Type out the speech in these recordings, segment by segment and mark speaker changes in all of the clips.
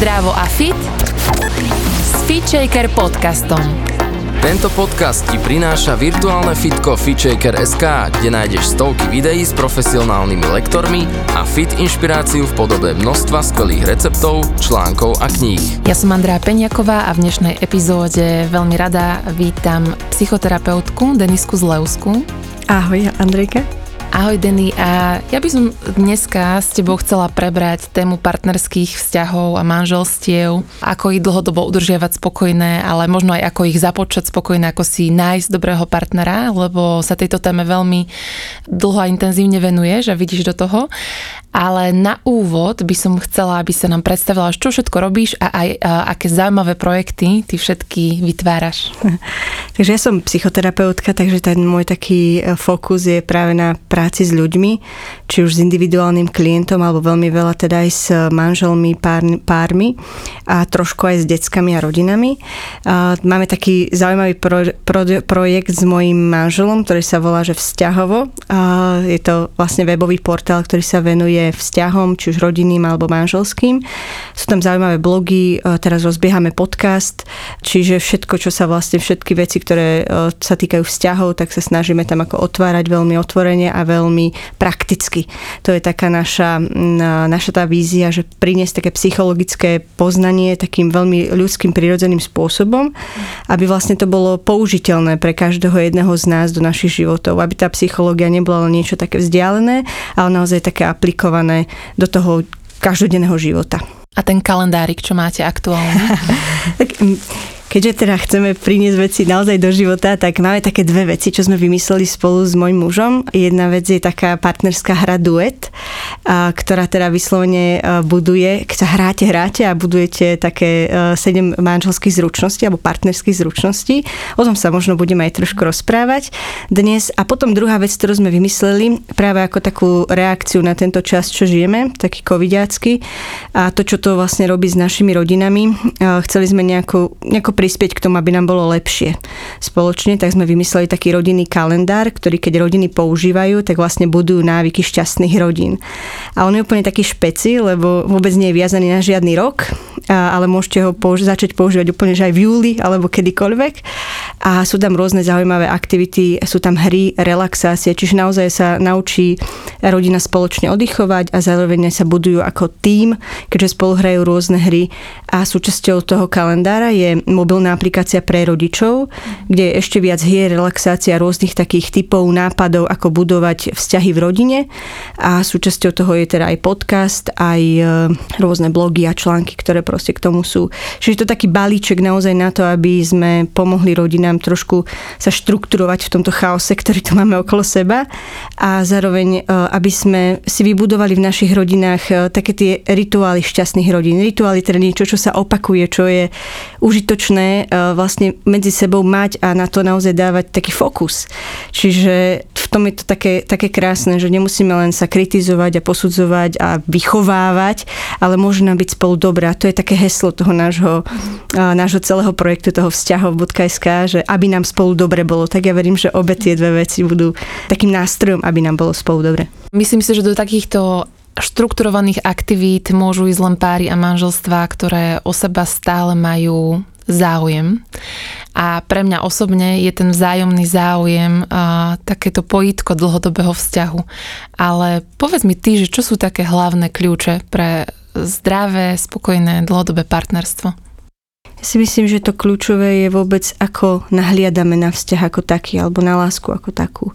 Speaker 1: Zdravo a fit s FitShaker podcastom.
Speaker 2: Tento podcast ti prináša virtuálne fitko FitShaker.sk, kde nájdeš stovky videí s profesionálnymi lektormi a fit inšpiráciu v podobe množstva skvelých receptov, článkov a kníh.
Speaker 1: Ja som Andrea Peňaková a v dnešnej epizóde veľmi rada vítam psychoterapeutku Denisku Zleusku.
Speaker 3: Ahoj, Andrejka.
Speaker 1: Ahoj Denny a ja by som dneska s tebou chcela prebrať tému partnerských vzťahov a manželstiev, ako ich dlhodobo udržiavať spokojné, ale možno aj ako ich započať spokojné, ako si nájsť dobrého partnera, lebo sa tejto téme veľmi dlho a intenzívne venuješ a vidíš do toho. Ale na úvod by som chcela, aby sa nám predstavila, čo všetko robíš a aj a aké zaujímavé projekty ty všetky vytváraš.
Speaker 3: takže ja som psychoterapeutka, takže ten môj taký e, fokus je práve na práci s ľuďmi, či už s individuálnym klientom, alebo veľmi veľa teda aj s manželmi, pár, pármi a trošku aj s deckami a rodinami. Máme taký zaujímavý pro, pro, projekt s mojím manželom, ktorý sa volá, že Vzťahovo. Je to vlastne webový portál, ktorý sa venuje venuje vzťahom, či už rodinným alebo manželským. Sú tam zaujímavé blogy, e, teraz rozbiehame podcast, čiže všetko, čo sa vlastne, všetky veci, ktoré e, sa týkajú vzťahov, tak sa snažíme tam ako otvárať veľmi otvorene a veľmi prakticky. To je taká naša, naša tá vízia, že priniesť také psychologické poznanie takým veľmi ľudským, prirodzeným spôsobom, aby vlastne to bolo použiteľné pre každého jedného z nás do našich životov, aby tá psychológia nebola len niečo také vzdialené, ale naozaj také aplikované aplikované do toho každodenného života.
Speaker 1: A ten kalendárik, čo máte aktuálne?
Speaker 3: tak, keďže teda chceme priniesť veci naozaj do života, tak máme také dve veci, čo sme vymysleli spolu s mojim mužom. Jedna vec je taká partnerská hra duet, ktorá teda vyslovene buduje, keď sa hráte, hráte a budujete také sedem manželských zručností alebo partnerských zručností. O tom sa možno budeme aj trošku rozprávať dnes. A potom druhá vec, ktorú sme vymysleli práve ako takú reakciu na tento čas, čo žijeme, taký covidiacky a to, čo to vlastne robí s našimi rodinami. Chceli sme nejako, nejako prispieť k tomu, aby nám bolo lepšie spoločne, tak sme vymysleli taký rodinný kalendár, ktorý keď rodiny používajú, tak vlastne budujú návyky šťastných rodín. A on je úplne taký špeci, lebo vôbec nie je viazaný na žiadny rok, ale môžete ho použi- začať používať úplne že aj v júli alebo kedykoľvek. A sú tam rôzne zaujímavé aktivity, sú tam hry, relaxácie, čiže naozaj sa naučí rodina spoločne oddychovať a zároveň sa budujú ako tým, keďže spolu hrajú rôzne hry a súčasťou toho kalendára je mobilná aplikácia pre rodičov, kde je ešte viac hier, relaxácia rôznych takých typov, nápadov, ako budovať vzťahy v rodine a súčasťou toho je teda aj podcast, aj e, rôzne blogy a články, ktoré proste k tomu sú. Čiže to taký balíček naozaj na to, aby sme pomohli rodinám trošku sa štrukturovať v tomto chaose, ktorý tu máme okolo seba a zároveň, e, aby sme si vybudovali v našich rodinách e, také tie rituály šťastných rodín. Rituály teda niečo, čo sa opakuje, čo je užitočné možné e, vlastne medzi sebou mať a na to naozaj dávať taký fokus. Čiže v tom je to také, také krásne, že nemusíme len sa kritizovať a posudzovať a vychovávať, ale môžeme byť spolu dobré. A to je také heslo toho nášho, e, nášho celého projektu, toho vzťahov.sk, že aby nám spolu dobre bolo. Tak ja verím, že obe tie dve veci budú takým nástrojom, aby nám bolo spolu dobre.
Speaker 1: Myslím si, že do takýchto štrukturovaných aktivít môžu ísť len páry a manželstvá, ktoré o seba stále majú záujem. A pre mňa osobne je ten vzájomný záujem a takéto pojitko dlhodobého vzťahu. Ale povedz mi ty, že čo sú také hlavné kľúče pre zdravé, spokojné, dlhodobé partnerstvo?
Speaker 3: Ja si myslím, že to kľúčové je vôbec, ako nahliadame na vzťah ako taký, alebo na lásku ako takú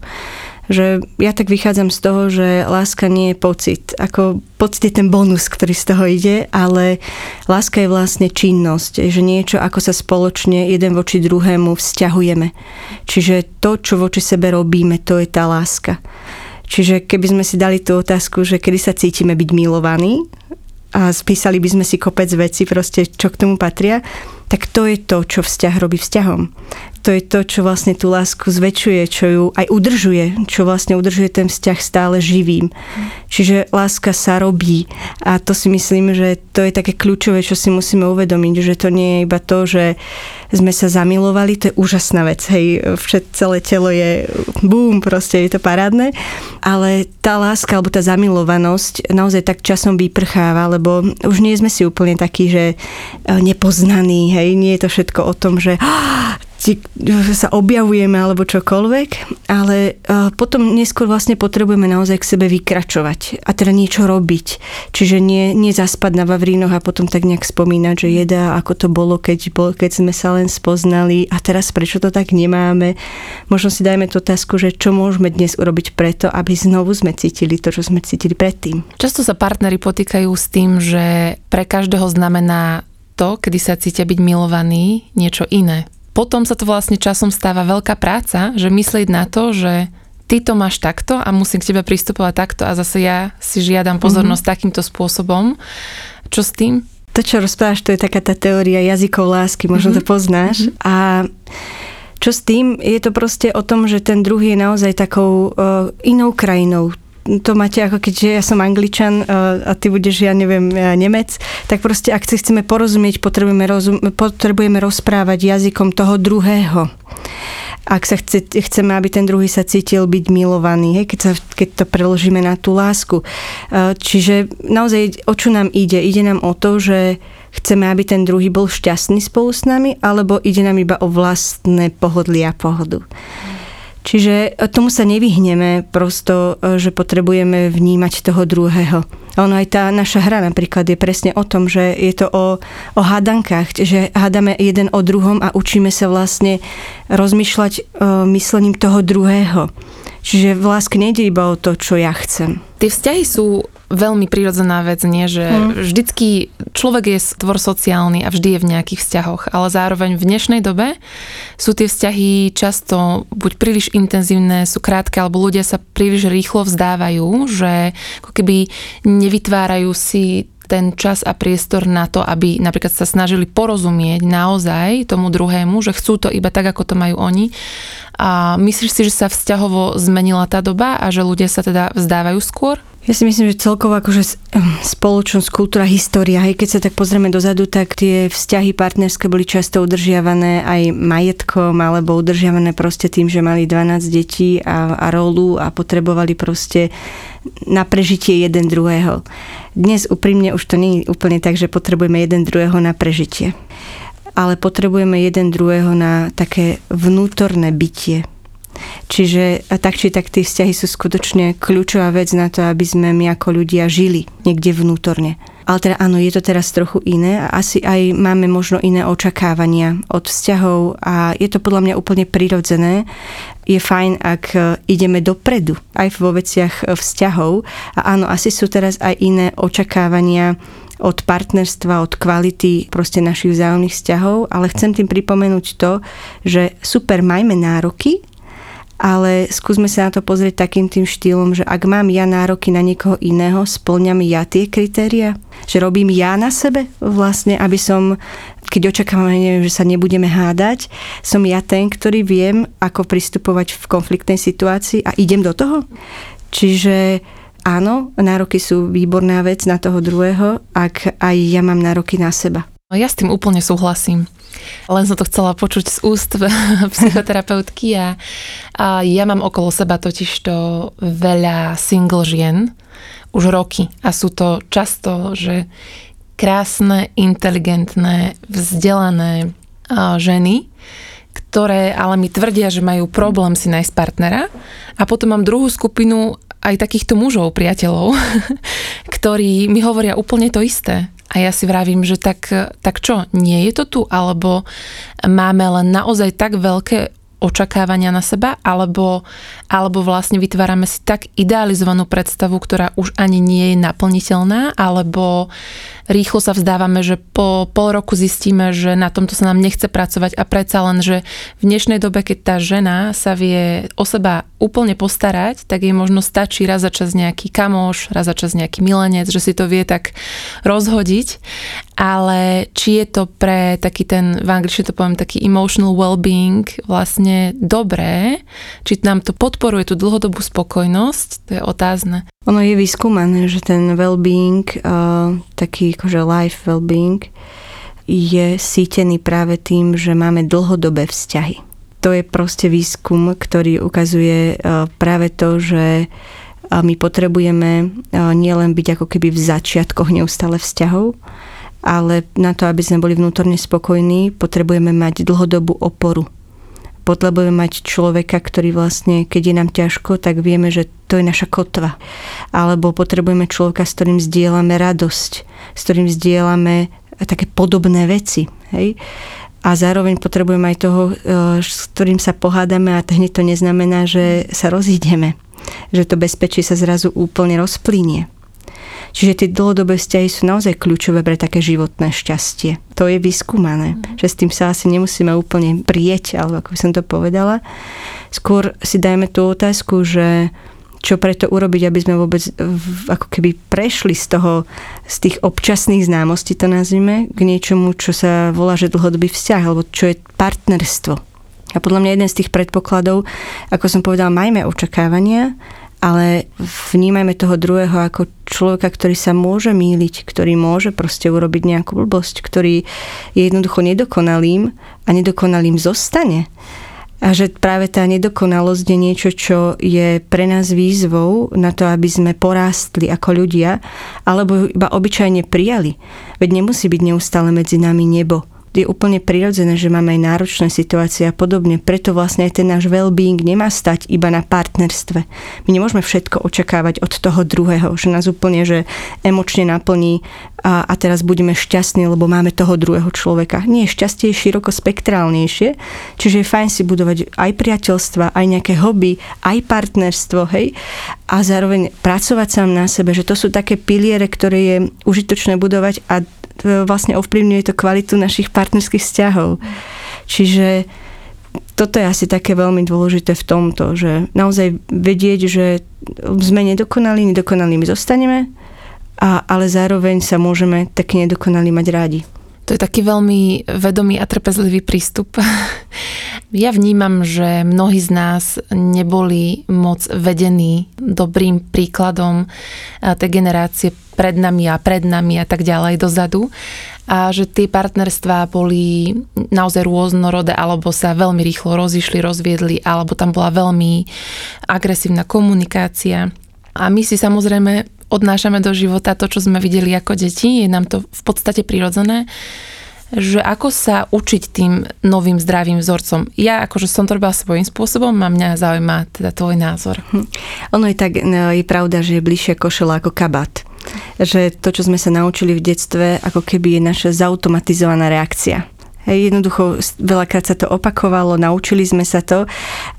Speaker 3: že ja tak vychádzam z toho, že láska nie je pocit. Ako pocit je ten bonus, ktorý z toho ide, ale láska je vlastne činnosť, že niečo, ako sa spoločne jeden voči druhému vzťahujeme. Čiže to, čo voči sebe robíme, to je tá láska. Čiže keby sme si dali tú otázku, že kedy sa cítime byť milovaní a spísali by sme si kopec veci, proste, čo k tomu patria, tak to je to, čo vzťah robí vzťahom. To je to, čo vlastne tú lásku zväčšuje, čo ju aj udržuje, čo vlastne udržuje ten vzťah stále živým. Čiže láska sa robí. A to si myslím, že to je také kľúčové, čo si musíme uvedomiť, že to nie je iba to, že sme sa zamilovali, to je úžasná vec, hej, všet, celé telo je bum, proste je to parádne, ale tá láska alebo tá zamilovanosť naozaj tak časom vyprcháva, lebo už nie sme si úplne takí, že nepoznaní, hej, nie je to všetko o tom, že sa objavujeme alebo čokoľvek, ale potom neskôr vlastne potrebujeme naozaj k sebe vykračovať a teda niečo robiť. Čiže nie, nie zaspať na Vavrínoch a potom tak nejak spomínať, že jeda, ako to bolo keď, bol, keď sme sa len spoznali a teraz prečo to tak nemáme. Možno si dajme tú otázku, že čo môžeme dnes urobiť preto, aby znovu sme cítili to, čo sme cítili predtým.
Speaker 1: Často sa partnery potýkajú s tým, že pre každého znamená to, kedy sa cítia byť milovaný, niečo iné potom sa to vlastne časom stáva veľká práca, že myslieť na to, že ty to máš takto a musím k tebe pristupovať takto a zase ja si žiadam pozornosť mm-hmm. takýmto spôsobom. Čo s tým?
Speaker 3: To, čo rozprávaš, to je taká tá teória jazykov lásky, možno mm-hmm. to poznáš. Mm-hmm. A čo s tým? Je to proste o tom, že ten druhý je naozaj takou uh, inou krajinou to máte ako keď ja som angličan a ty budeš, ja neviem, Nemec, tak proste ak si chceme porozumieť, potrebujeme, rozum, potrebujeme rozprávať jazykom toho druhého ak sa chce, chceme, aby ten druhý sa cítil byť milovaný, hej, keď, sa, keď to preložíme na tú lásku. Čiže naozaj o čo nám ide? Ide nám o to, že chceme, aby ten druhý bol šťastný spolu s nami, alebo ide nám iba o vlastné pohodlie a pohodu. Čiže e, tomu sa nevyhneme prosto, e, že potrebujeme vnímať toho druhého. Ono aj tá naša hra napríklad je presne o tom, že je to o, o hádankách, že hádame jeden o druhom a učíme sa vlastne rozmýšľať e, myslením toho druhého. Čiže v láske nejde iba o to, čo ja chcem.
Speaker 1: Tie vzťahy sú veľmi prirodzená vec, nie? Že hmm. vždycky človek je stvor sociálny a vždy je v nejakých vzťahoch, ale zároveň v dnešnej dobe sú tie vzťahy často buď príliš intenzívne, sú krátke, alebo ľudia sa príliš rýchlo vzdávajú, že ako keby nevytvárajú si ten čas a priestor na to, aby napríklad sa snažili porozumieť naozaj tomu druhému, že chcú to iba tak, ako to majú oni. A myslíš si, že sa vzťahovo zmenila tá doba a že ľudia sa teda vzdávajú skôr?
Speaker 3: Ja si myslím, že celkovo akože spoločnosť, kultúra, história, hej, keď sa tak pozrieme dozadu, tak tie vzťahy partnerské boli často udržiavané aj majetkom alebo udržiavané proste tým, že mali 12 detí a, a rolu a potrebovali proste na prežitie jeden druhého. Dnes úprimne už to nie je úplne tak, že potrebujeme jeden druhého na prežitie. Ale potrebujeme jeden druhého na také vnútorné bytie, Čiže tak či tak tie vzťahy sú skutočne kľúčová vec na to, aby sme my ako ľudia žili niekde vnútorne. Ale teda áno, je to teraz trochu iné a asi aj máme možno iné očakávania od vzťahov a je to podľa mňa úplne prirodzené. Je fajn, ak ideme dopredu aj vo veciach vzťahov a áno, asi sú teraz aj iné očakávania od partnerstva, od kvality proste našich vzájomných vzťahov, ale chcem tým pripomenúť to, že super, majme nároky, ale skúsme sa na to pozrieť takým tým štýlom, že ak mám ja nároky na niekoho iného, splňam ja tie kritéria? Že robím ja na sebe vlastne, aby som, keď očakávam, neviem, že sa nebudeme hádať, som ja ten, ktorý viem, ako pristupovať v konfliktnej situácii a idem do toho? Čiže áno, nároky sú výborná vec na toho druhého, ak aj ja mám nároky na seba.
Speaker 1: Ja s tým úplne súhlasím. Len som to chcela počuť z úst psychoterapeutky a, a ja mám okolo seba totiž to veľa single žien už roky a sú to často, že krásne, inteligentné, vzdelané ženy, ktoré ale mi tvrdia, že majú problém si nájsť partnera. A potom mám druhú skupinu aj takýchto mužov, priateľov, ktorí mi hovoria úplne to isté. A ja si vravím, že tak, tak čo, nie je to tu? Alebo máme len naozaj tak veľké očakávania na seba, alebo, alebo vlastne vytvárame si tak idealizovanú predstavu, ktorá už ani nie je naplniteľná, alebo rýchlo sa vzdávame, že po pol roku zistíme, že na tomto sa nám nechce pracovať a predsa len, že v dnešnej dobe, keď tá žena sa vie o seba úplne postarať, tak jej možno stačí raz za čas nejaký kamoš, raz za čas nejaký milenec, že si to vie tak rozhodiť. Ale či je to pre taký ten, v angličtine to poviem, taký emotional well-being vlastne dobré, či nám to podporuje tú dlhodobú spokojnosť, to je otázne.
Speaker 3: Ono je vyskúmané, že ten well-being, uh, taký akože life well-being, je sítený práve tým, že máme dlhodobé vzťahy. To je proste výskum, ktorý ukazuje uh, práve to, že uh, my potrebujeme nielen byť ako keby v začiatkoch neustále vzťahov, ale na to, aby sme boli vnútorne spokojní, potrebujeme mať dlhodobú oporu. Potrebujeme mať človeka, ktorý vlastne, keď je nám ťažko, tak vieme, že to je naša kotva. Alebo potrebujeme človeka, s ktorým zdieľame radosť, s ktorým zdieľame také podobné veci. Hej? A zároveň potrebujeme aj toho, e, s ktorým sa pohádame a hneď to neznamená, že sa rozídeme. Že to bezpečie sa zrazu úplne rozplynie. Čiže tie dlhodobé vzťahy sú naozaj kľúčové pre také životné šťastie. To je vyskúmané, mm. že s tým sa asi nemusíme úplne prieť, alebo ako by som to povedala. Skôr si dajme tú otázku, že čo preto urobiť, aby sme vôbec ako keby prešli z toho, z tých občasných známostí, to nazvime, k niečomu, čo sa volá, že dlhodobý vzťah, alebo čo je partnerstvo. A podľa mňa jeden z tých predpokladov, ako som povedal, majme očakávania, ale vnímajme toho druhého ako človeka, ktorý sa môže míliť, ktorý môže proste urobiť nejakú blbosť, ktorý je jednoducho nedokonalým a nedokonalým zostane. A že práve tá nedokonalosť je niečo, čo je pre nás výzvou na to, aby sme porástli ako ľudia, alebo iba obyčajne prijali. Veď nemusí byť neustále medzi nami nebo je úplne prirodzené, že máme aj náročné situácie a podobne. Preto vlastne aj ten náš well-being nemá stať iba na partnerstve. My nemôžeme všetko očakávať od toho druhého, že nás úplne že emočne naplní a, a teraz budeme šťastní, lebo máme toho druhého človeka. Nie, šťastie je široko spektrálnejšie, čiže je fajn si budovať aj priateľstva, aj nejaké hobby, aj partnerstvo, hej, a zároveň pracovať sám na sebe, že to sú také piliere, ktoré je užitočné budovať a vlastne ovplyvňuje to kvalitu našich partnerských vzťahov. Čiže toto je asi také veľmi dôležité v tomto, že naozaj vedieť, že sme nedokonali, nedokonalými zostaneme, a, ale zároveň sa môžeme taký nedokonalí mať rádi.
Speaker 1: To je taký veľmi vedomý a trpezlivý prístup. Ja vnímam, že mnohí z nás neboli moc vedení dobrým príkladom tej generácie pred nami a pred nami a tak ďalej dozadu. A že tie partnerstvá boli naozaj rôznorodé alebo sa veľmi rýchlo rozišli, rozviedli alebo tam bola veľmi agresívna komunikácia. A my si samozrejme odnášame do života to, čo sme videli ako deti, je nám to v podstate prirodzené že ako sa učiť tým novým zdravým vzorcom. Ja akože som to robila svojím spôsobom a mňa zaujíma teda tvoj názor. Hm.
Speaker 3: Ono je tak, no, je pravda, že je bližšie košela ako kabát. Že to, čo sme sa naučili v detstve, ako keby je naša zautomatizovaná reakcia. Jednoducho veľakrát sa to opakovalo, naučili sme sa to,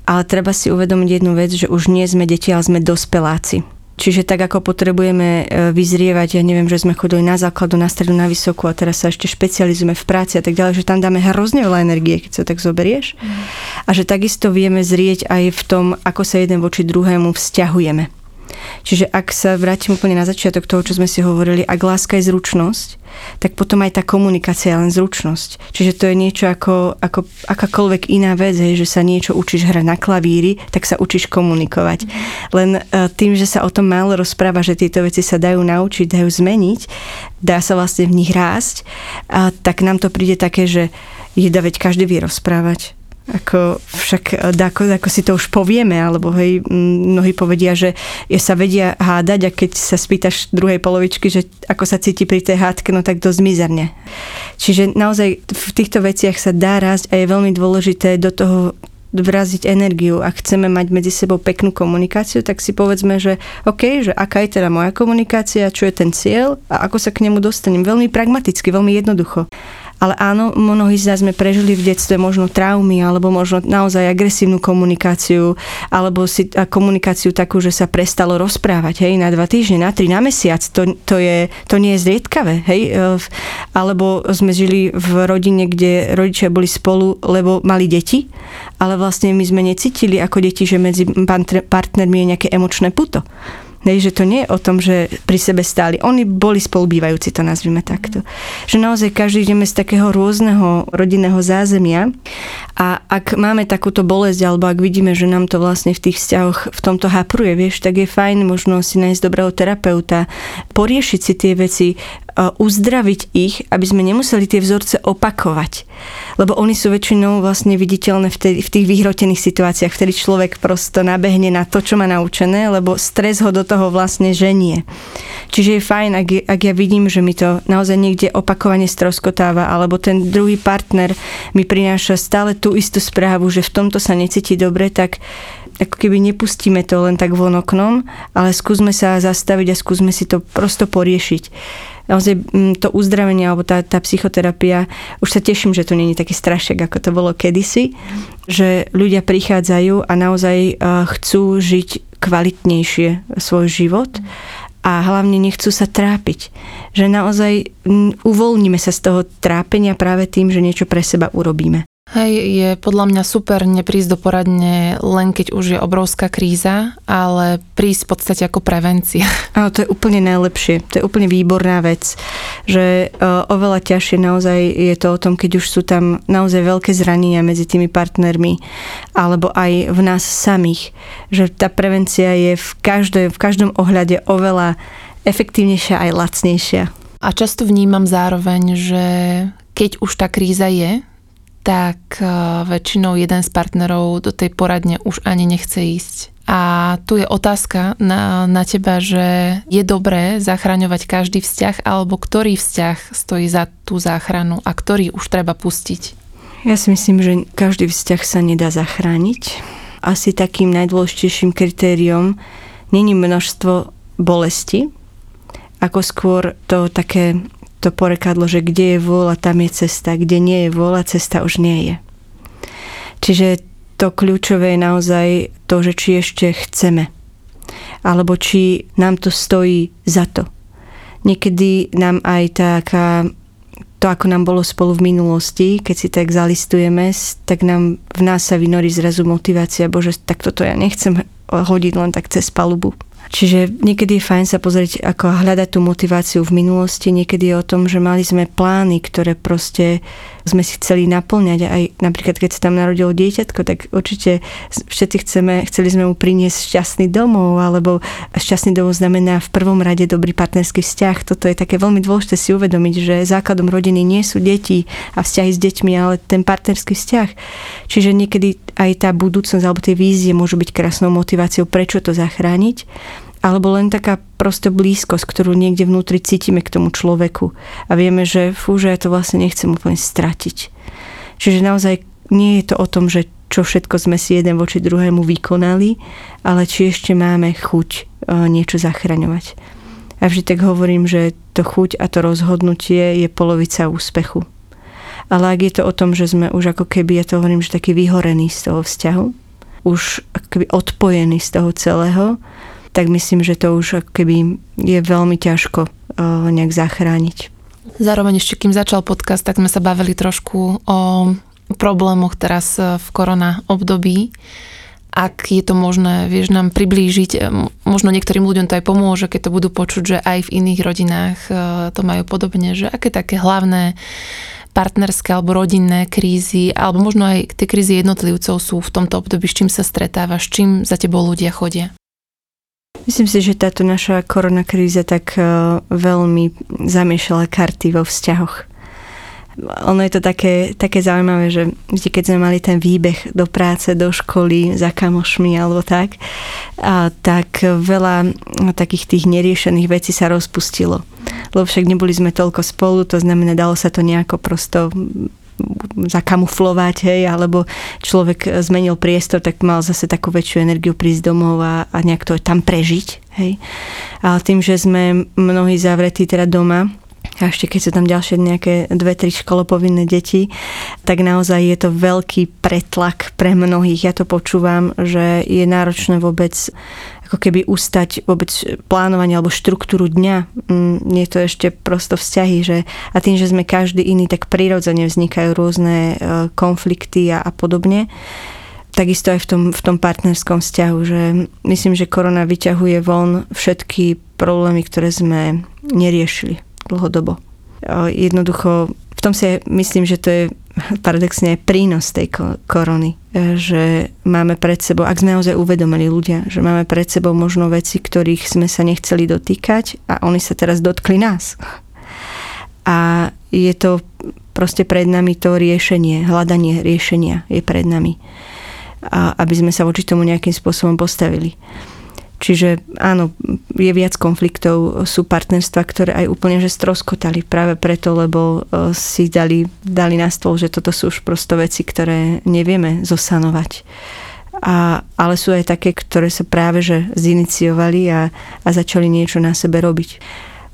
Speaker 3: ale treba si uvedomiť jednu vec, že už nie sme deti, ale sme dospeláci Čiže tak ako potrebujeme e, vyzrievať, ja neviem, že sme chodili na základu, na stredu, na vysokú a teraz sa ešte špecializujeme v práci a tak ďalej, že tam dáme hrozne veľa energie, keď sa tak zoberieš. Mm. A že takisto vieme zrieť aj v tom, ako sa jeden voči druhému vzťahujeme. Čiže ak sa vrátim úplne na začiatok toho, čo sme si hovorili, ak láska je zručnosť, tak potom aj tá komunikácia je len zručnosť. Čiže to je niečo ako, ako akákoľvek iná vec, hej, že sa niečo učíš hrať na klavíri, tak sa učíš komunikovať. Mm. Len uh, tým, že sa o tom málo rozpráva, že tieto veci sa dajú naučiť, dajú zmeniť, dá sa vlastne v nich rásť, a tak nám to príde také, že jeda, veď každý vie rozprávať ako však ako, ako si to už povieme, alebo hej, mnohí povedia, že sa vedia hádať a keď sa spýtaš druhej polovičky, že ako sa cíti pri tej hádke, no tak dosť mizerne. Čiže naozaj v týchto veciach sa dá rásť a je veľmi dôležité do toho vraziť energiu. Ak chceme mať medzi sebou peknú komunikáciu, tak si povedzme, že OK, že aká je teda moja komunikácia, čo je ten cieľ a ako sa k nemu dostanem. Veľmi pragmaticky, veľmi jednoducho. Ale áno, mnohí z nás sme prežili v detstve možno traumy, alebo možno naozaj agresívnu komunikáciu, alebo si, komunikáciu takú, že sa prestalo rozprávať, hej, na dva týždne, na tri, na mesiac. To, to, je, to nie je zriedkavé, hej. E, alebo sme žili v rodine, kde rodičia boli spolu, lebo mali deti, ale vlastne my sme necítili ako deti, že medzi partnermi je nejaké emočné puto. Hej, že to nie je o tom, že pri sebe stáli. Oni boli spolubývajúci, to nazvime takto. Že naozaj každý ideme z takého rôzneho rodinného zázemia a ak máme takúto bolesť, alebo ak vidíme, že nám to vlastne v tých vzťahoch v tomto hapruje, vieš, tak je fajn možno si nájsť dobrého terapeuta, poriešiť si tie veci, uzdraviť ich, aby sme nemuseli tie vzorce opakovať. Lebo oni sú väčšinou vlastne viditeľné v, v tých vyhrotených situáciách, vtedy človek prosto nabehne na to, čo má naučené, lebo stres ho do toho vlastne ženie. Čiže je fajn, ak, ak ja vidím, že mi to naozaj niekde opakovane stroskotáva, alebo ten druhý partner mi prináša stále tú istú správu, že v tomto sa necíti dobre, tak ako keby nepustíme to len tak von oknom, ale skúsme sa zastaviť a skúsme si to prosto poriešiť naozaj mm, to uzdravenie alebo tá, tá psychoterapia, už sa teším, že to není taký strašek, ako to bolo kedysi, že ľudia prichádzajú a naozaj eh, chcú žiť kvalitnejšie svoj život a hlavne nechcú sa trápiť. Že naozaj uvoľníme sa z toho trápenia práve tým, že niečo pre seba urobíme.
Speaker 1: Hej, je podľa mňa super neprísť do poradne len keď už je obrovská kríza, ale prísť v podstate ako prevencia.
Speaker 3: Áno, to je úplne najlepšie. To je úplne výborná vec, že uh, oveľa ťažšie naozaj je to o tom, keď už sú tam naozaj veľké zranenia medzi tými partnermi, alebo aj v nás samých. Že tá prevencia je v, každej, v každom ohľade oveľa efektívnejšia aj lacnejšia.
Speaker 1: A často vnímam zároveň, že keď už tá kríza je, tak eh, väčšinou jeden z partnerov do tej poradne už ani nechce ísť. A tu je otázka na, na teba, že je dobré zachraňovať každý vzťah, alebo ktorý vzťah stojí za tú záchranu a ktorý už treba pustiť?
Speaker 3: Ja si myslím, že každý vzťah sa nedá zachrániť. Asi takým najdôležitejším kritériom není množstvo bolesti, ako skôr to také to porekadlo, že kde je vôľa, tam je cesta, kde nie je vôľa, cesta už nie je. Čiže to kľúčové je naozaj to, že či ešte chceme, alebo či nám to stojí za to. Niekedy nám aj taká, to ako nám bolo spolu v minulosti, keď si tak zalistujeme, tak nám v nás sa vynorí zrazu motivácia, bože, tak toto ja nechcem hodiť len tak cez palubu Čiže niekedy je fajn sa pozrieť, ako hľadať tú motiváciu v minulosti, niekedy je o tom, že mali sme plány, ktoré proste sme si chceli naplňať. Aj napríklad, keď sa tam narodilo dieťatko, tak určite všetci chceme, chceli sme mu priniesť šťastný domov, alebo šťastný domov znamená v prvom rade dobrý partnerský vzťah. Toto je také veľmi dôležité si uvedomiť, že základom rodiny nie sú deti a vzťahy s deťmi, ale ten partnerský vzťah. Čiže niekedy aj tá budúcnosť alebo tie vízie môžu byť krásnou motiváciou, prečo to zachrániť alebo len taká prosto blízkosť, ktorú niekde vnútri cítime k tomu človeku a vieme, že fú, že ja to vlastne nechcem úplne stratiť. Čiže naozaj nie je to o tom, že čo všetko sme si jeden voči druhému vykonali, ale či ešte máme chuť e, niečo zachraňovať. A vždy tak hovorím, že to chuť a to rozhodnutie je polovica úspechu. Ale ak je to o tom, že sme už ako keby, ja to hovorím, že taký vyhorený z toho vzťahu, už keby odpojený z toho celého, tak myslím, že to už keby je veľmi ťažko uh, nejak zachrániť.
Speaker 1: Zároveň ešte, kým začal podcast, tak sme sa bavili trošku o problémoch teraz e, v korona období. Ak je to možné, vieš nám priblížiť, e, možno niektorým ľuďom to aj pomôže, keď to budú počuť, že aj v iných rodinách to majú podobne, že aké také hlavné partnerské alebo rodinné krízy, alebo možno aj tie krízy jednotlivcov sú v tomto období, s čím sa stretávaš, s čím za tebou ľudia chodia?
Speaker 3: Myslím si, že táto naša korona kríza tak e, veľmi zamiešala karty vo vzťahoch. Ono je to také, také zaujímavé, že vždy, keď sme mali ten výbeh do práce, do školy, za kamošmi alebo tak, a, tak veľa takých tých neriešených vecí sa rozpustilo. Lebo však neboli sme toľko spolu, to znamená, dalo sa to nejako prosto zakamuflovať, hej, alebo človek zmenil priestor, tak mal zase takú väčšiu energiu prísť domov a, a nejak to tam prežiť, hej. Ale tým, že sme mnohí zavretí teda doma, a ešte keď sú tam ďalšie nejaké dve, tri školopovinné deti, tak naozaj je to veľký pretlak pre mnohých. Ja to počúvam, že je náročné vôbec ako keby ustať vôbec plánovanie alebo štruktúru dňa. Mm, je to ešte prosto vzťahy, že a tým, že sme každý iný, tak prirodzene vznikajú rôzne e, konflikty a, a podobne takisto aj v tom, v tom partnerskom vzťahu, že myslím, že korona vyťahuje von všetky problémy, ktoré sme neriešili dlhodobo. Jednoducho, v tom si myslím, že to je paradoxne prínos tej korony, e, že máme pred sebou, ak sme naozaj uvedomili ľudia, že máme pred sebou možno veci, ktorých sme sa nechceli dotýkať a oni sa teraz dotkli nás. A je to proste pred nami to riešenie, hľadanie riešenia je pred nami. A aby sme sa voči tomu nejakým spôsobom postavili. Čiže áno, je viac konfliktov, sú partnerstva, ktoré aj úplne že stroskotali práve preto, lebo e, si dali, dali na stôl, že toto sú už prosto veci, ktoré nevieme zosanovať. A, ale sú aj také, ktoré sa práve že ziniciovali a, a začali niečo na sebe robiť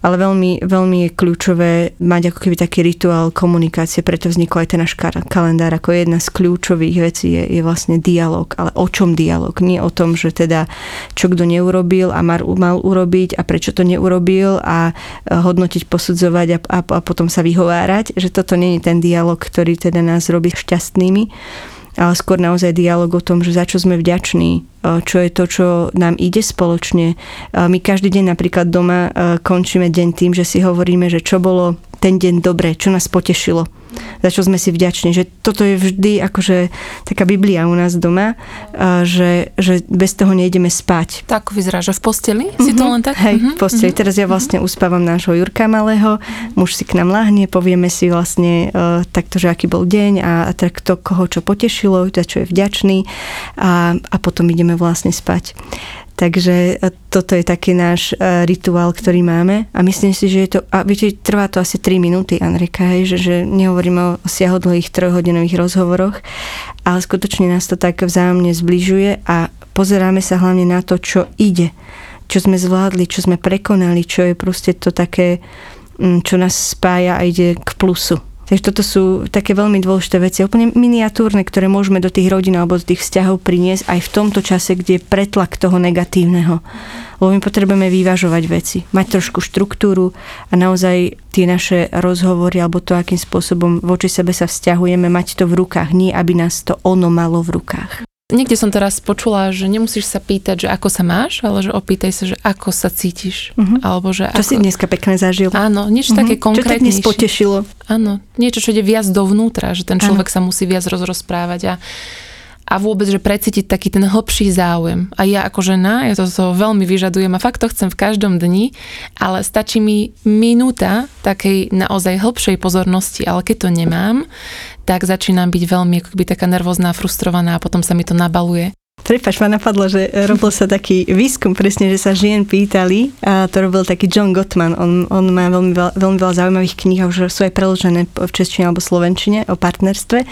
Speaker 3: ale veľmi, veľmi je kľúčové mať ako keby taký rituál komunikácie, preto vznikol aj ten náš kalendár ako jedna z kľúčových vecí je, je vlastne dialog, ale o čom dialog? Nie o tom, že teda čo kto neurobil a mal, mal urobiť a prečo to neurobil a hodnotiť, posudzovať a, a, a potom sa vyhovárať, že toto nie je ten dialog, ktorý teda nás robí šťastnými ale skôr naozaj dialog o tom, že za čo sme vďační, čo je to, čo nám ide spoločne. My každý deň napríklad doma končíme deň tým, že si hovoríme, že čo bolo ten deň dobre, čo nás potešilo, za čo sme si vďační. Že toto je vždy akože taká Biblia u nás doma, že, že bez toho nejdeme spať.
Speaker 1: Tak vyzerá, že v posteli mm-hmm. si to mhm. len tak?
Speaker 3: Hej, mm-hmm. v posteli. Mm-hmm. Teraz ja vlastne uspávam nášho Jurka malého, muž si k nám lahne, povieme si vlastne uh, takto, že aký bol deň a, a tak to, koho čo potešilo, za čo je vďačný a, a potom ideme vlastne spať. Takže e, toto je taký náš e, rituál, ktorý máme a myslím si, že je to, a viete, trvá to asi 3 minúty, Andreka, hej, že, že nehovoríme o siahodlhých trojhodinových rozhovoroch, ale skutočne nás to tak vzájomne zbližuje a pozeráme sa hlavne na to, čo ide, čo sme zvládli, čo sme prekonali, čo je proste to také, mm, čo nás spája a ide k plusu. Takže toto sú také veľmi dôležité veci, úplne miniatúrne, ktoré môžeme do tých rodín alebo do tých vzťahov priniesť aj v tomto čase, kde je pretlak toho negatívneho. Lebo my potrebujeme vyvažovať veci, mať trošku štruktúru a naozaj tie naše rozhovory alebo to, akým spôsobom voči sebe sa vzťahujeme, mať to v rukách, nie aby nás to ono malo v rukách.
Speaker 1: Niekde som teraz počula, že nemusíš sa pýtať, že ako sa máš, ale že opýtaj sa, že ako sa cítiš.
Speaker 3: Uh-huh. Alebo že
Speaker 1: čo
Speaker 3: ako... si dneska pekne zažil.
Speaker 1: Áno, niečo uh-huh. také konkrétnejšie.
Speaker 3: Čo tak potešilo.
Speaker 1: Áno, niečo, čo ide viac dovnútra, že ten človek Áno. sa musí viac rozrozprávať a a vôbec, že precítiť taký ten hlbší záujem. A ja ako žena, ja to, to veľmi vyžadujem a fakt to chcem v každom dni, ale stačí mi minúta takej naozaj hĺbšej pozornosti, ale keď to nemám, tak začínam byť veľmi akoby taká nervózna, frustrovaná a potom sa mi to nabaluje.
Speaker 3: Prepač, ma napadlo, že robil sa taký výskum presne, že sa žien pýtali a to robil taký John Gottman. On, on má veľmi veľa, veľmi veľa zaujímavých kníh a už sú aj preložené v češtine alebo slovenčine o partnerstve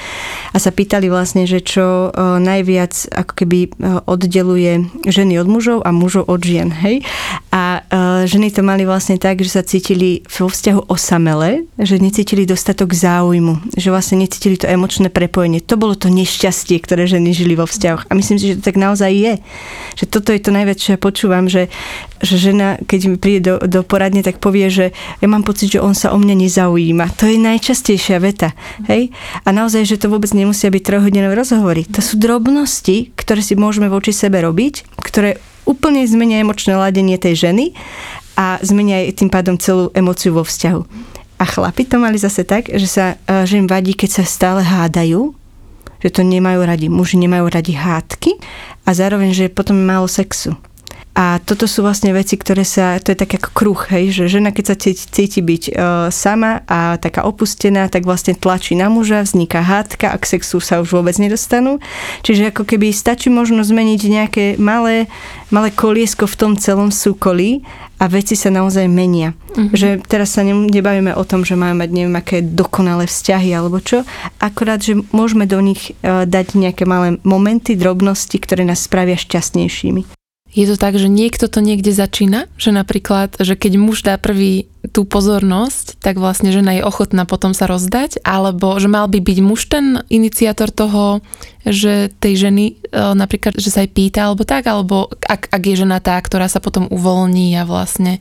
Speaker 3: a sa pýtali vlastne, že čo najviac ako keby oddeluje ženy od mužov a mužov od žien. Hej? A ženy to mali vlastne tak, že sa cítili vo vzťahu osamele, že necítili dostatok záujmu, že vlastne necítili to emočné prepojenie. To bolo to nešťastie, ktoré ženy žili vo vzťahoch. A myslím si, že tak naozaj je. Že toto je to najväčšie, počúvam, že, že žena, keď mi príde do, do poradne, tak povie, že ja mám pocit, že on sa o mňa nezaujíma. To je najčastejšia veta. Hej? A naozaj, že to vôbec nemusia byť trojhodinové rozhovory. To sú drobnosti, ktoré si môžeme voči sebe robiť, ktoré úplne zmenia emočné ladenie tej ženy a zmenia aj tým pádom celú emociu vo vzťahu. A chlapi to mali zase tak, že sa e, že im vadí, keď sa stále hádajú, že to nemajú radi. Muži nemajú radi hádky a zároveň, že potom je málo sexu. A toto sú vlastne veci, ktoré sa, to je tak ako kruh, hej, že žena keď sa cíti, byť e, sama a taká opustená, tak vlastne tlačí na muža, vzniká hádka a k sexu sa už vôbec nedostanú. Čiže ako keby stačí možno zmeniť nejaké malé, malé koliesko v tom celom súkolí a veci sa naozaj menia. Mm-hmm. Že teraz sa nebavíme o tom, že máme mať neviem aké dokonalé vzťahy alebo čo, akorát, že môžeme do nich e, dať nejaké malé momenty, drobnosti, ktoré nás spravia šťastnejšími.
Speaker 1: Je to tak, že niekto to niekde začína? Že napríklad, že keď muž dá prvý tú pozornosť, tak vlastne žena je ochotná potom sa rozdať? Alebo že mal by byť muž ten iniciátor toho, že tej ženy e, napríklad, že sa aj pýta alebo tak? Alebo ak, ak je žena tá, ktorá sa potom uvoľní a vlastne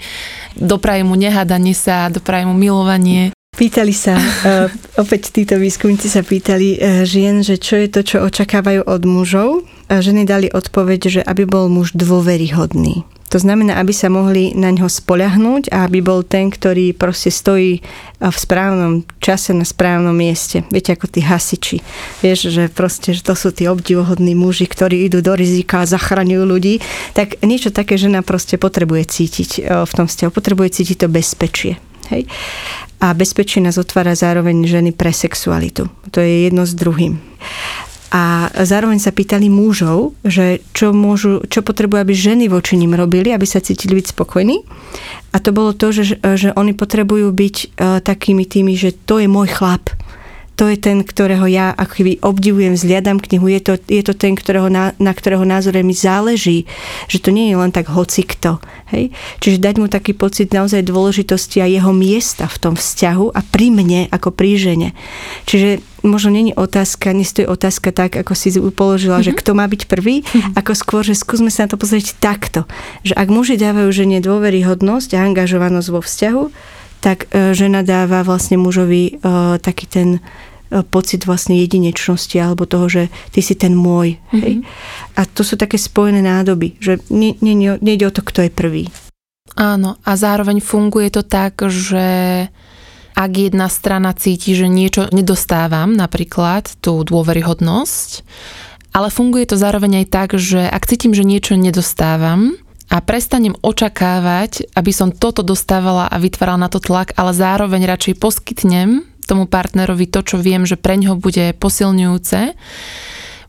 Speaker 1: dopraje mu nehádanie sa, dopraje mu milovanie?
Speaker 3: Pýtali sa, uh, opäť títo výskumníci sa pýtali uh, žien, že čo je to, čo očakávajú od mužov. A ženy dali odpoveď, že aby bol muž dôveryhodný. To znamená, aby sa mohli na ňo spoľahnúť a aby bol ten, ktorý proste stojí v správnom čase na správnom mieste. Viete, ako tí hasiči. Vieš, že proste že to sú tí obdivohodní muži, ktorí idú do rizika a zachraňujú ľudí. Tak niečo také žena proste potrebuje cítiť v tom vzťahu. Potrebuje cítiť to bezpečie. Hej? A bezpečie nás otvára zároveň ženy pre sexualitu. To je jedno s druhým. A zároveň sa pýtali mužov, že čo, môžu, čo potrebujú, aby ženy voči ním robili, aby sa cítili byť spokojní. A to bolo to, že, že oni potrebujú byť uh, takými tými, že to je môj chlap to je ten, ktorého ja ako keby obdivujem, zliadam knihu, je to, je to ten, ktorého na, na ktorého názore mi záleží, že to nie je len tak hocikto. Hej? Čiže dať mu taký pocit naozaj dôležitosti a jeho miesta v tom vzťahu a pri mne ako pri žene. Čiže možno není otázka, nestojí otázka tak, ako si položila, mm-hmm. že kto má byť prvý, mm-hmm. ako skôr, že skúsme sa na to pozrieť takto. Že ak muži dávajú žene dôveryhodnosť a angažovanosť vo vzťahu, tak e, žena dáva vlastne mužovi uh, taký ten pocit vlastne jedinečnosti alebo toho, že ty si ten môj. Mm-hmm. Hej? Mhm. A to sú také spojené nádoby, že nie, nie, nie, nejde o to, kto je prvý.
Speaker 1: Áno, a zároveň funguje to tak, že ak jedna strana cíti, že niečo nedostávam, napríklad tú dôveryhodnosť, ale funguje to zároveň aj tak, že ak cítim, že niečo nedostávam, a prestanem očakávať, aby som toto dostávala a vytvárala na to tlak, ale zároveň radšej poskytnem tomu partnerovi to, čo viem, že pre ňoho bude posilňujúce,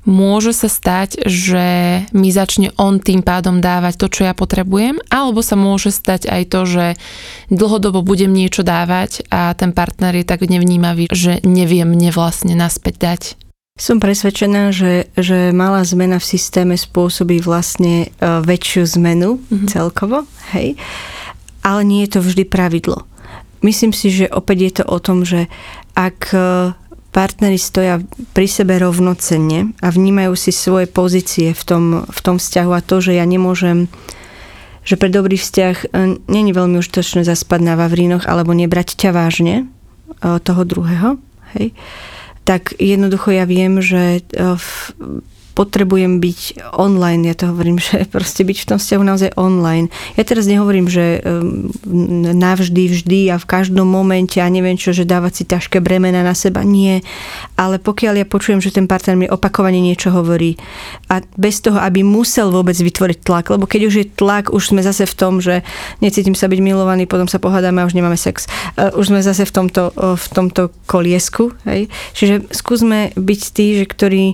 Speaker 1: môže sa stať, že mi začne on tým pádom dávať to, čo ja potrebujem, alebo sa môže stať aj to, že dlhodobo budem niečo dávať a ten partner je tak nevnímavý, že neviem mne vlastne naspäť dať.
Speaker 3: Som presvedčená, že, že malá zmena v systéme spôsobí vlastne uh, väčšiu zmenu mm-hmm. celkovo, hej. Ale nie je to vždy pravidlo myslím si, že opäť je to o tom, že ak e, partneri stoja pri sebe rovnocenne a vnímajú si svoje pozície v tom, v tom vzťahu a to, že ja nemôžem že pre dobrý vzťah e, není veľmi užitočné zaspať na Vavrínoch alebo nebrať ťa vážne e, toho druhého, hej, tak jednoducho ja viem, že potrebujem byť online, ja to hovorím, že proste byť v tom vzťahu naozaj online. Ja teraz nehovorím, že um, navždy, vždy a v každom momente a neviem čo, že dávať si ťažké bremena na seba, nie. Ale pokiaľ ja počujem, že ten partner mi opakovane niečo hovorí a bez toho, aby musel vôbec vytvoriť tlak, lebo keď už je tlak, už sme zase v tom, že necítim sa byť milovaný, potom sa pohádame a už nemáme sex. Uh, už sme zase v tomto, uh, v tomto koliesku. Hej? Čiže skúsme byť tí, že ktorí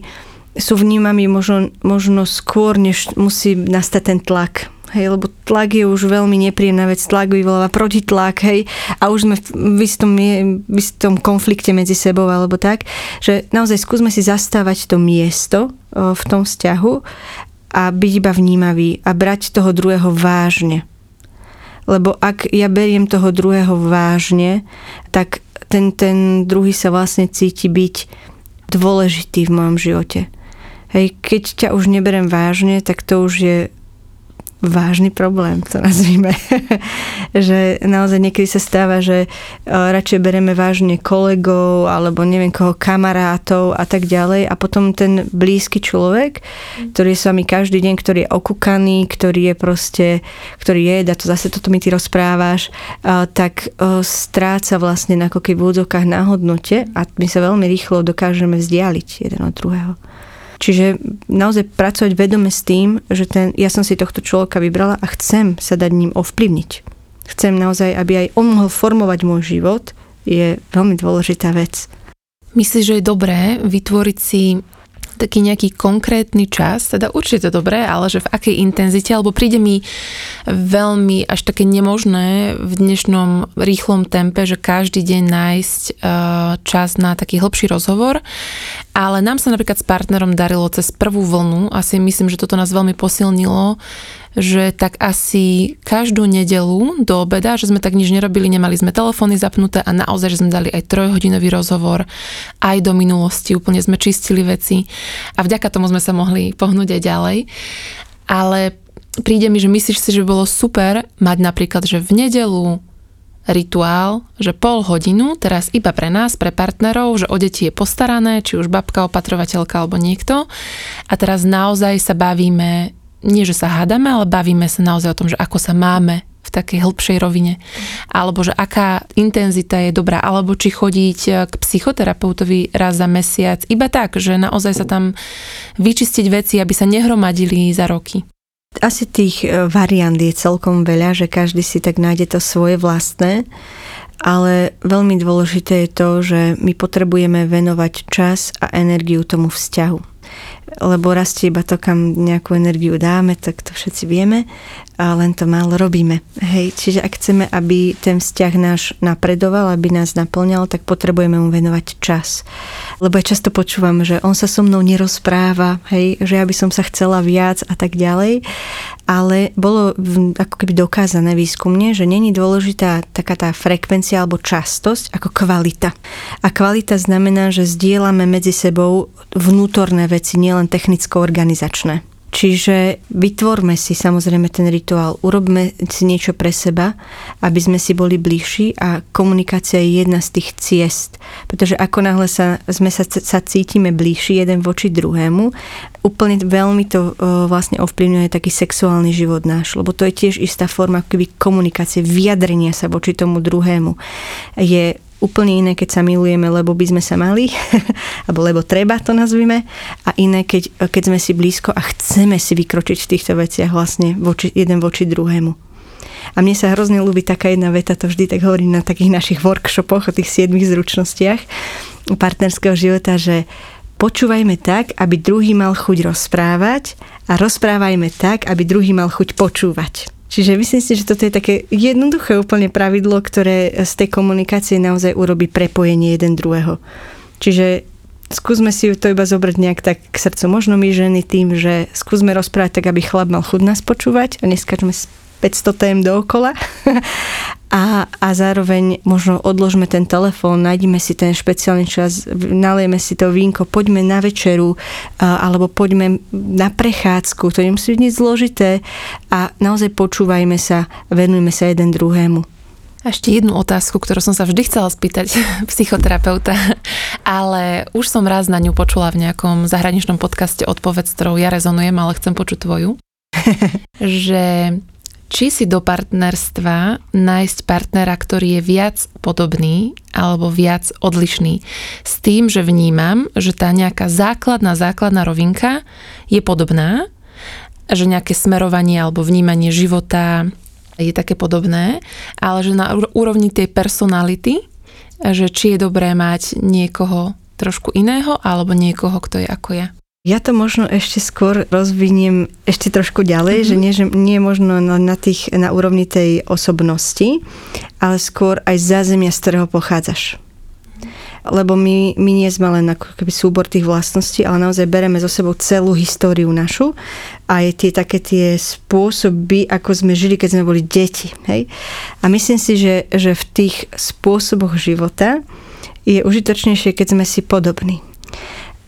Speaker 3: sú vnímami možno, možno skôr, než musí nastať ten tlak. Hej, lebo tlak je už veľmi nepríjemná vec, tlak vyvoláva protitlak, hej, a už sme v istom, v istom konflikte medzi sebou alebo tak, že naozaj skúsme si zastávať to miesto v tom vzťahu a byť iba vnímavý a brať toho druhého vážne. Lebo ak ja beriem toho druhého vážne, tak ten, ten druhý sa vlastne cíti byť dôležitý v mojom živote. Hej, keď ťa už neberem vážne, tak to už je vážny problém, to nazvime. že naozaj niekedy sa stáva, že e, radšej bereme vážne kolegov alebo neviem koho, kamarátov a tak ďalej a potom ten blízky človek, ktorý je s vami každý deň, ktorý je okúkaný, ktorý je proste, ktorý je, a to zase toto mi ty rozprávaš, e, tak e, stráca vlastne ako keby v údzokách na hodnote a my sa veľmi rýchlo dokážeme vzdialiť jeden od druhého. Čiže naozaj pracovať vedome s tým, že ten, ja som si tohto človeka vybrala a chcem sa dať ním ovplyvniť. Chcem naozaj, aby aj on mohol formovať môj život, je veľmi dôležitá vec.
Speaker 1: Myslíš, že je dobré vytvoriť si taký nejaký konkrétny čas, teda určite dobré, ale že v akej intenzite, alebo príde mi veľmi až také nemožné v dnešnom rýchlom tempe, že každý deň nájsť eh, čas na taký hlbší rozhovor, ale nám sa napríklad s partnerom darilo cez prvú vlnu, asi myslím, že toto nás veľmi posilnilo, že tak asi každú nedelu do obeda, že sme tak nič nerobili, nemali sme telefóny zapnuté a naozaj, že sme dali aj trojhodinový rozhovor aj do minulosti, úplne sme čistili veci a vďaka tomu sme sa mohli pohnúť aj ďalej. Ale príde mi, že myslíš si, že bolo super mať napríklad, že v nedelu rituál, že pol hodinu, teraz iba pre nás, pre partnerov, že o deti je postarané, či už babka, opatrovateľka alebo niekto. A teraz naozaj sa bavíme, nie že sa hádame, ale bavíme sa naozaj o tom, že ako sa máme v takej hĺbšej rovine. Alebo že aká intenzita je dobrá, alebo či chodiť k psychoterapeutovi raz za mesiac. Iba tak, že naozaj sa tam vyčistiť veci, aby sa nehromadili za roky.
Speaker 3: Asi tých e, variant je celkom veľa, že každý si tak nájde to svoje vlastné, ale veľmi dôležité je to, že my potrebujeme venovať čas a energiu tomu vzťahu lebo rastie iba to, kam nejakú energiu dáme, tak to všetci vieme a len to málo robíme. Hej, čiže ak chceme, aby ten vzťah náš napredoval, aby nás naplňal, tak potrebujeme mu venovať čas. Lebo ja často počúvam, že on sa so mnou nerozpráva, hej, že ja by som sa chcela viac a tak ďalej, ale bolo ako keby dokázané výskumne, že není dôležitá taká tá frekvencia alebo častosť ako kvalita. A kvalita znamená, že zdieľame medzi sebou vnútorné veci, nielen technicko-organizačné. Čiže vytvorme si samozrejme ten rituál, urobme si niečo pre seba, aby sme si boli bližší a komunikácia je jedna z tých ciest. Pretože ako náhle sa, sme sa, sa cítime bližší jeden voči druhému, úplne veľmi to uh, vlastne ovplyvňuje taký sexuálny život náš, lebo to je tiež istá forma komunikácie, vyjadrenia sa voči tomu druhému. Je úplne iné, keď sa milujeme, lebo by sme sa mali, alebo lebo treba to nazvime, a iné, keď, keď sme si blízko a chceme si vykročiť v týchto veciach vlastne voči, jeden voči druhému. A mne sa hrozne ľúbi taká jedna veta, to vždy tak hovorím na takých našich workshopoch o tých siedmých zručnostiach partnerského života, že počúvajme tak, aby druhý mal chuť rozprávať a rozprávajme tak, aby druhý mal chuť počúvať. Čiže myslím si, že toto je také jednoduché úplne pravidlo, ktoré z tej komunikácie naozaj urobí prepojenie jeden druhého. Čiže skúsme si to iba zobrať nejak tak k srdcu. Možno my ženy tým, že skúsme rozprávať tak, aby chlap mal chud nás počúvať a neskačme 500 tém dookola. A, a zároveň možno odložme ten telefón, nájdime si ten špeciálny čas, nalejeme si to vínko, poďme na večeru alebo poďme na prechádzku. To nemusí byť nič zložité a naozaj počúvajme sa, venujme sa jeden druhému.
Speaker 1: A ešte jednu otázku, ktorú som sa vždy chcela spýtať psychoterapeuta, ale už som raz na ňu počula v nejakom zahraničnom podcaste odpoveď, s ktorou ja rezonujem, ale chcem počuť tvoju. že či si do partnerstva nájsť partnera, ktorý je viac podobný alebo viac odlišný. S tým, že vnímam, že tá nejaká základná, základná rovinka je podobná, že nejaké smerovanie alebo vnímanie života je také podobné, ale že na úrovni tej personality, že či je dobré mať niekoho trošku iného alebo niekoho, kto je ako ja.
Speaker 3: Ja to možno ešte skôr rozviniem ešte trošku ďalej, mm-hmm. že nie, že nie možno na, na, tých, na úrovni tej osobnosti, ale skôr aj zázemia, z ktorého pochádzaš. Lebo my, my nie sme len ako keby súbor tých vlastností, ale naozaj bereme zo sebou celú históriu našu a je tie také tie spôsoby, ako sme žili, keď sme boli deti. Hej? A myslím si, že, že v tých spôsoboch života je užitočnejšie, keď sme si podobní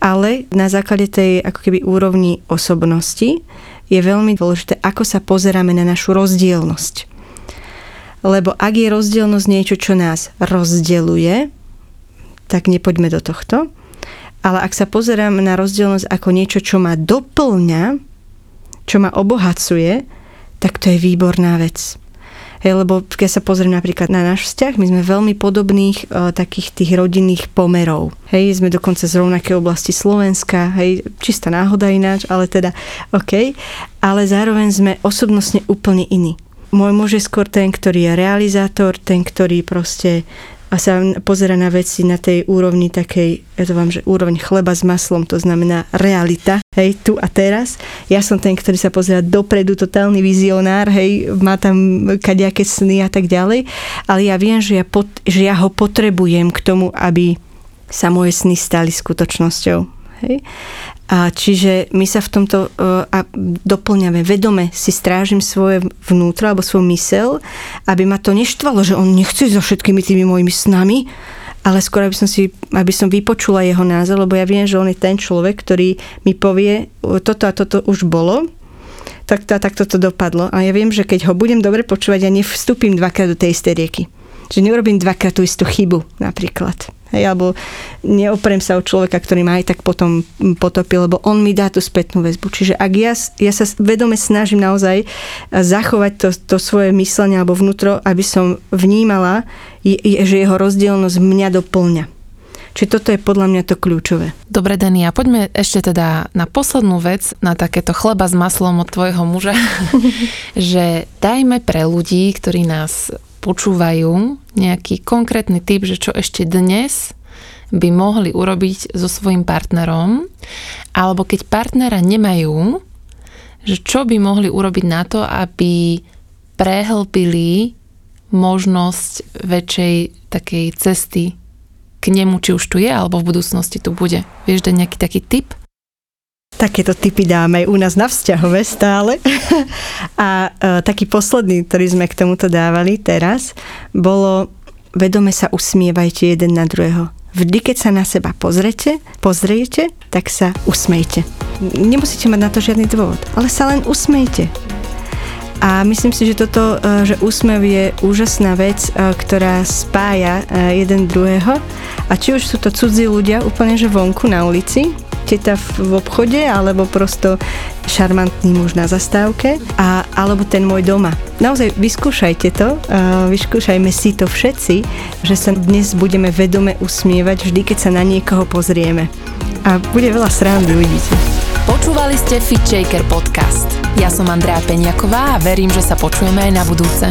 Speaker 3: ale na základe tej ako keby úrovni osobnosti je veľmi dôležité, ako sa pozeráme na našu rozdielnosť. Lebo ak je rozdielnosť niečo, čo nás rozdeluje, tak nepoďme do tohto. Ale ak sa pozerám na rozdielnosť ako niečo, čo ma doplňa, čo ma obohacuje, tak to je výborná vec. Hej, lebo keď sa pozriem napríklad na náš vzťah, my sme veľmi podobných uh, takých tých rodinných pomerov. Hej, sme dokonca z rovnakej oblasti Slovenska, hej, čistá náhoda ináč, ale teda OK. Ale zároveň sme osobnostne úplne iní. Môj muž je skôr ten, ktorý je realizátor, ten, ktorý proste a sa pozera na veci na tej úrovni takej, ja to vám, že úroveň chleba s maslom, to znamená realita, hej, tu a teraz. Ja som ten, ktorý sa pozera dopredu, totálny vizionár, hej, má tam kadejaké sny a tak ďalej, ale ja viem, že ja, pot, že ja ho potrebujem k tomu, aby sa moje sny stali skutočnosťou. Hej? A čiže my sa v tomto uh, a doplňame, vedome si strážim svoje vnútro alebo svoj mysel, aby ma to neštvalo, že on nechce so všetkými tými mojimi snami, ale skôr, aby som, si, aby som vypočula jeho názor, lebo ja viem, že on je ten človek, ktorý mi povie, toto a toto už bolo, tak to a takto to dopadlo. A ja viem, že keď ho budem dobre počúvať, ja nevstúpim dvakrát do tej istej rieky Že neurobím dvakrát tú istú chybu napríklad. Hej, alebo neoprem sa o človeka, ktorý ma aj tak potom potopil, lebo on mi dá tú spätnú väzbu. Čiže ak ja, ja sa vedome snažím naozaj zachovať to, to svoje myslenie alebo vnútro, aby som vnímala, že jeho rozdielnosť mňa doplňa. Čiže toto je podľa mňa to kľúčové.
Speaker 1: Dobre, Dani, a poďme ešte teda na poslednú vec, na takéto chleba s maslom od tvojho muža, že dajme pre ľudí, ktorí nás počúvajú, nejaký konkrétny typ, že čo ešte dnes by mohli urobiť so svojím partnerom, alebo keď partnera nemajú, že čo by mohli urobiť na to, aby prehlbili možnosť väčšej takej cesty k nemu, či už tu je, alebo v budúcnosti tu bude. Vieš dať nejaký taký tip?
Speaker 3: Takéto typy dáme aj u nás na vzťahové stále. A e, taký posledný, ktorý sme k tomuto dávali teraz, bolo vedome sa usmievajte jeden na druhého. Vždy, keď sa na seba pozrete, pozriete, tak sa usmejte. Nemusíte mať na to žiadny dôvod, ale sa len usmejte. A myslím si, že toto, e, že úsmev je úžasná vec, e, ktorá spája e, jeden druhého. A či už sú to cudzí ľudia úplne že vonku na ulici, teta v obchode alebo prosto šarmantný muž na zastávke a, alebo ten môj doma. Naozaj vyskúšajte to, vyskúšajme si to všetci, že sa dnes budeme vedome usmievať vždy, keď sa na niekoho pozrieme. A bude veľa srandy, uvidíte.
Speaker 1: Počúvali ste Fit Shaker podcast. Ja som Andrea Peňaková a verím, že sa počujeme aj na budúce.